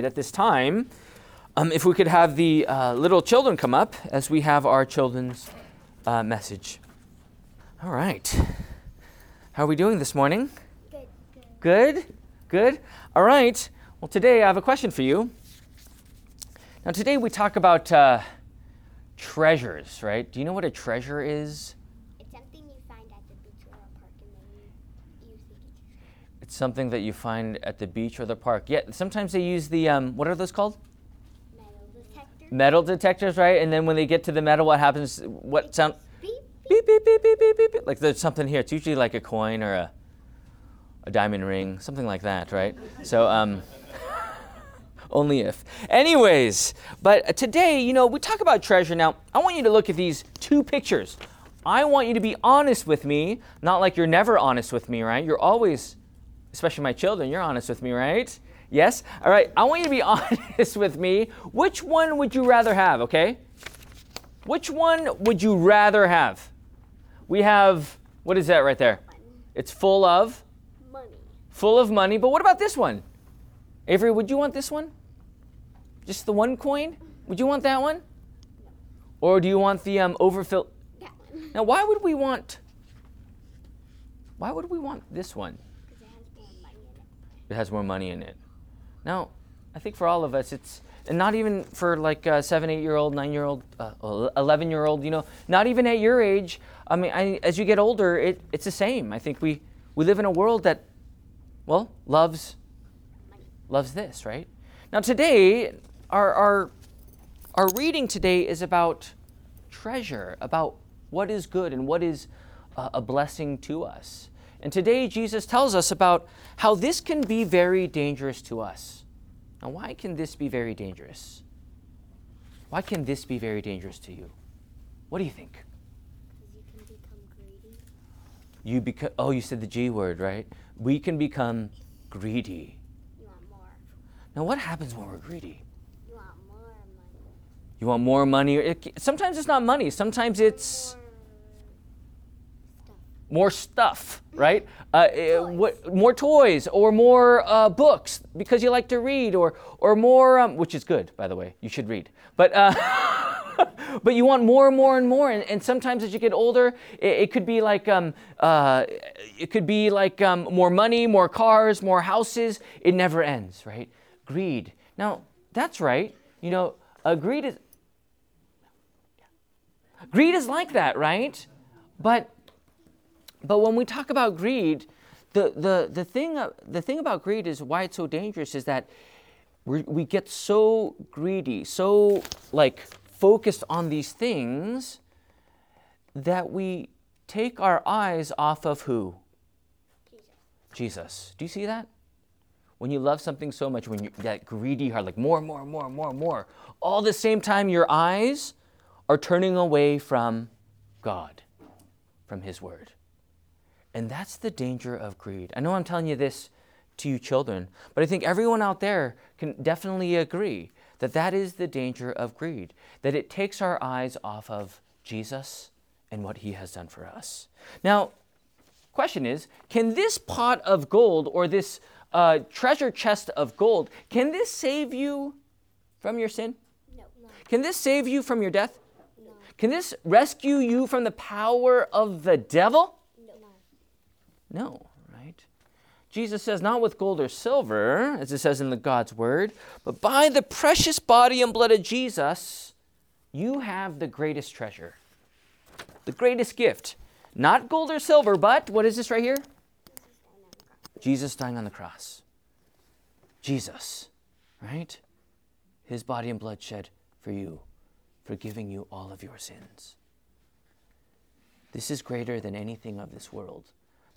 At this time, um, if we could have the uh, little children come up as we have our children's uh, message. All right. How are we doing this morning? Good. Good? Good? All right. Well, today I have a question for you. Now, today we talk about uh, treasures, right? Do you know what a treasure is? It's something you find at the beach or a park, and then you, you think it's something that you find at the beach or the park. Yeah, sometimes they use the, um, what are those called? metal detector. Metal detectors, right? And then when they get to the metal, what happens? What sound? Beep. beep beep beep beep beep beep beep. Like there's something here. It's usually like a coin or a a diamond ring, something like that, right? So um only if. Anyways, but today, you know, we talk about treasure. Now, I want you to look at these two pictures. I want you to be honest with me, not like you're never honest with me, right? You're always, especially my children, you're honest with me, right? Yes? All right, I want you to be honest with me. Which one would you rather have, okay? Which one would you rather have? We have, what is that right there? It's full of, Money. full of money. But what about this one? Avery, would you want this one? Just the one coin? Would you want that one? Or do you want the um, overfilled? That one. Now, why would we want? Why would we want this one? It has more money in it. Now, I think for all of us, it's and not even for like a seven, eight year old, nine year old, uh, eleven year old. You know, not even at your age. I mean, I, as you get older, it, it's the same. I think we we live in a world that, well, loves loves this, right? Now today, our our our reading today is about treasure, about what is good and what is uh, a blessing to us. And today, Jesus tells us about how this can be very dangerous to us. Now, why can this be very dangerous? Why can this be very dangerous to you? What do you think? Because you can become greedy. You beca- oh, you said the G word, right? We can become greedy. You want more. Now, what happens when we're greedy? You want more money. You want more money? It, sometimes it's not money. Sometimes it's More. More stuff, right? Uh, what, more toys or more uh, books because you like to read, or or more, um, which is good, by the way. You should read, but. Uh, But you want more and more and more, and, and sometimes as you get older, it, it could be like um, uh, it could be like um, more money, more cars, more houses. It never ends, right? Greed. Now that's right. You know, uh, greed is greed is like that, right? But but when we talk about greed, the, the, the, thing, uh, the thing about greed is why it's so dangerous is that we we get so greedy, so like focused on these things that we take our eyes off of who? Jesus. Jesus. Do you see that? When you love something so much, when you that greedy heart, like more, more, more, more, more, all the same time your eyes are turning away from God, from His Word. And that's the danger of greed. I know I'm telling you this to you children, but I think everyone out there can definitely agree that that is the danger of greed, that it takes our eyes off of Jesus and what He has done for us. Now, question is can this pot of gold or this uh, treasure chest of gold can this save you from your sin No. No. can this save you from your death No. can this rescue you from the power of the devil No. right jesus says not with gold or silver as it says in the god's word but by the precious body and blood of jesus you have the greatest treasure the greatest gift not gold or silver but what is this right here Jesus dying on the cross. Jesus, right? His body and blood shed for you, forgiving you all of your sins. This is greater than anything of this world.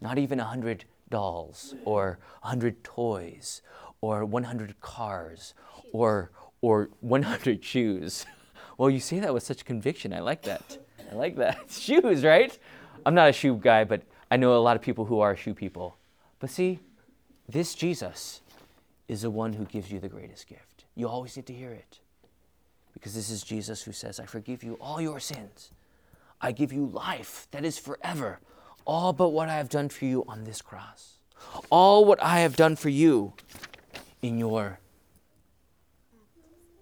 Not even a hundred dolls or a hundred toys or 100 cars or, or 100 shoes. Well, you say that with such conviction. I like that. I like that. Shoes, right? I'm not a shoe guy, but I know a lot of people who are shoe people. But see, this Jesus is the one who gives you the greatest gift. You always need to hear it. Because this is Jesus who says, I forgive you all your sins. I give you life that is forever. All but what I have done for you on this cross. All what I have done for you in your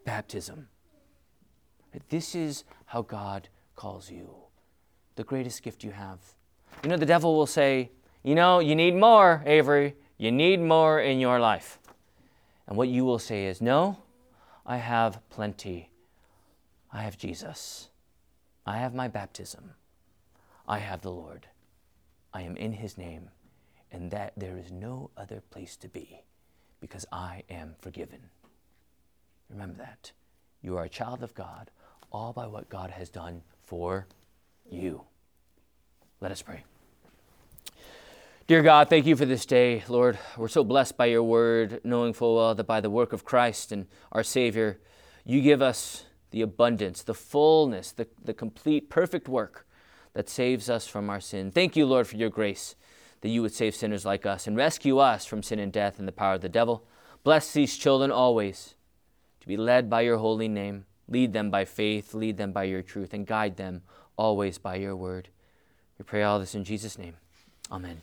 baptism. This is how God calls you. The greatest gift you have. You know, the devil will say, You know, you need more, Avery. You need more in your life. And what you will say is, No, I have plenty. I have Jesus. I have my baptism. I have the Lord. I am in his name, and that there is no other place to be because I am forgiven. Remember that. You are a child of God, all by what God has done for you. Let us pray. Dear God, thank you for this day, Lord. We're so blessed by your word, knowing full well that by the work of Christ and our Savior, you give us the abundance, the fullness, the, the complete, perfect work that saves us from our sin. Thank you, Lord, for your grace, that you would save sinners like us and rescue us from sin and death and the power of the devil. Bless these children always to be led by your holy name. Lead them by faith, lead them by your truth, and guide them always by your word. We pray all this in Jesus' name. Amen.